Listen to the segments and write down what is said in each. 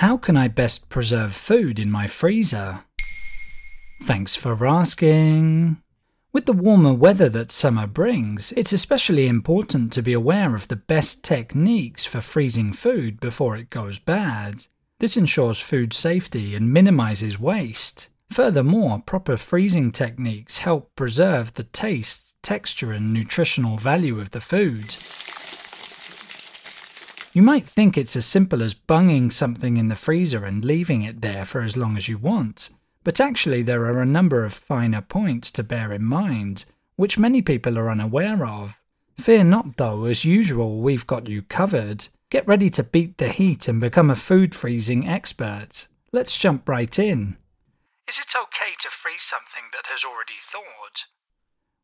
How can I best preserve food in my freezer? Thanks for asking. With the warmer weather that summer brings, it's especially important to be aware of the best techniques for freezing food before it goes bad. This ensures food safety and minimizes waste. Furthermore, proper freezing techniques help preserve the taste, texture, and nutritional value of the food. You might think it's as simple as bunging something in the freezer and leaving it there for as long as you want, but actually there are a number of finer points to bear in mind, which many people are unaware of. Fear not, though, as usual, we've got you covered. Get ready to beat the heat and become a food freezing expert. Let's jump right in. Is it okay to freeze something that has already thawed?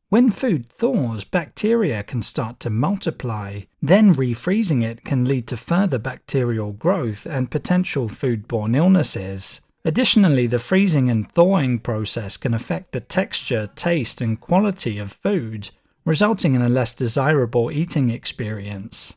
When food thaws, bacteria can start to multiply. Then refreezing it can lead to further bacterial growth and potential foodborne illnesses. Additionally, the freezing and thawing process can affect the texture, taste, and quality of food, resulting in a less desirable eating experience.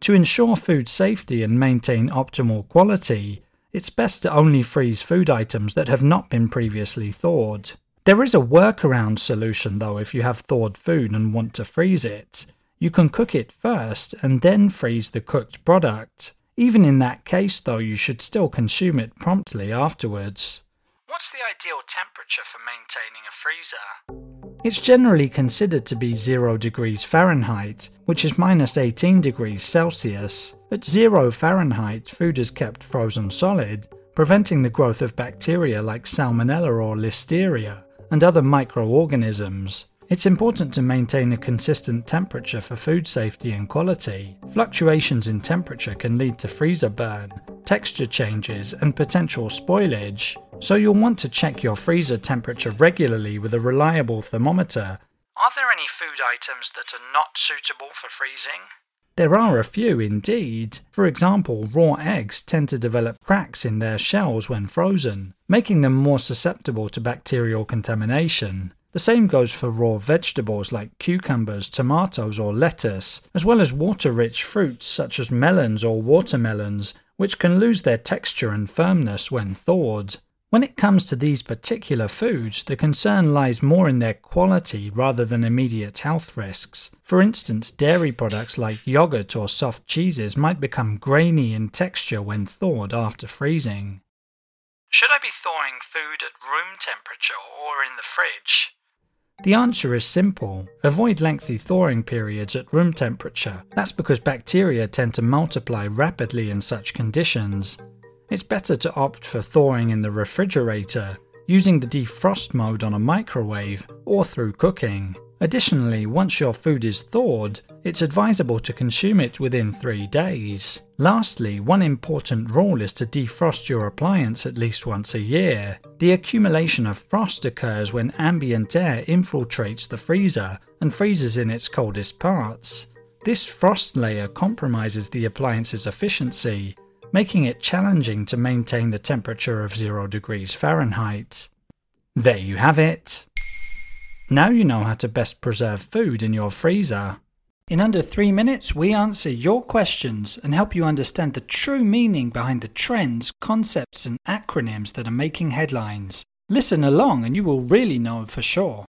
To ensure food safety and maintain optimal quality, it's best to only freeze food items that have not been previously thawed. There is a workaround solution though if you have thawed food and want to freeze it. You can cook it first and then freeze the cooked product. Even in that case though, you should still consume it promptly afterwards. What's the ideal temperature for maintaining a freezer? It's generally considered to be 0 degrees Fahrenheit, which is minus 18 degrees Celsius. At 0 Fahrenheit, food is kept frozen solid, preventing the growth of bacteria like Salmonella or Listeria and other microorganisms. It's important to maintain a consistent temperature for food safety and quality. Fluctuations in temperature can lead to freezer burn, texture changes, and potential spoilage, so you'll want to check your freezer temperature regularly with a reliable thermometer. Are there any food items that are not suitable for freezing? There are a few indeed. For example, raw eggs tend to develop cracks in their shells when frozen, making them more susceptible to bacterial contamination. The same goes for raw vegetables like cucumbers, tomatoes, or lettuce, as well as water rich fruits such as melons or watermelons, which can lose their texture and firmness when thawed. When it comes to these particular foods, the concern lies more in their quality rather than immediate health risks. For instance, dairy products like yogurt or soft cheeses might become grainy in texture when thawed after freezing. Should I be thawing food at room temperature or in the fridge? The answer is simple. Avoid lengthy thawing periods at room temperature. That's because bacteria tend to multiply rapidly in such conditions. It's better to opt for thawing in the refrigerator, using the defrost mode on a microwave, or through cooking. Additionally, once your food is thawed, it's advisable to consume it within three days. Lastly, one important rule is to defrost your appliance at least once a year. The accumulation of frost occurs when ambient air infiltrates the freezer and freezes in its coldest parts. This frost layer compromises the appliance's efficiency, making it challenging to maintain the temperature of 0 degrees Fahrenheit. There you have it. Now you know how to best preserve food in your freezer. In under three minutes, we answer your questions and help you understand the true meaning behind the trends, concepts, and acronyms that are making headlines. Listen along and you will really know for sure.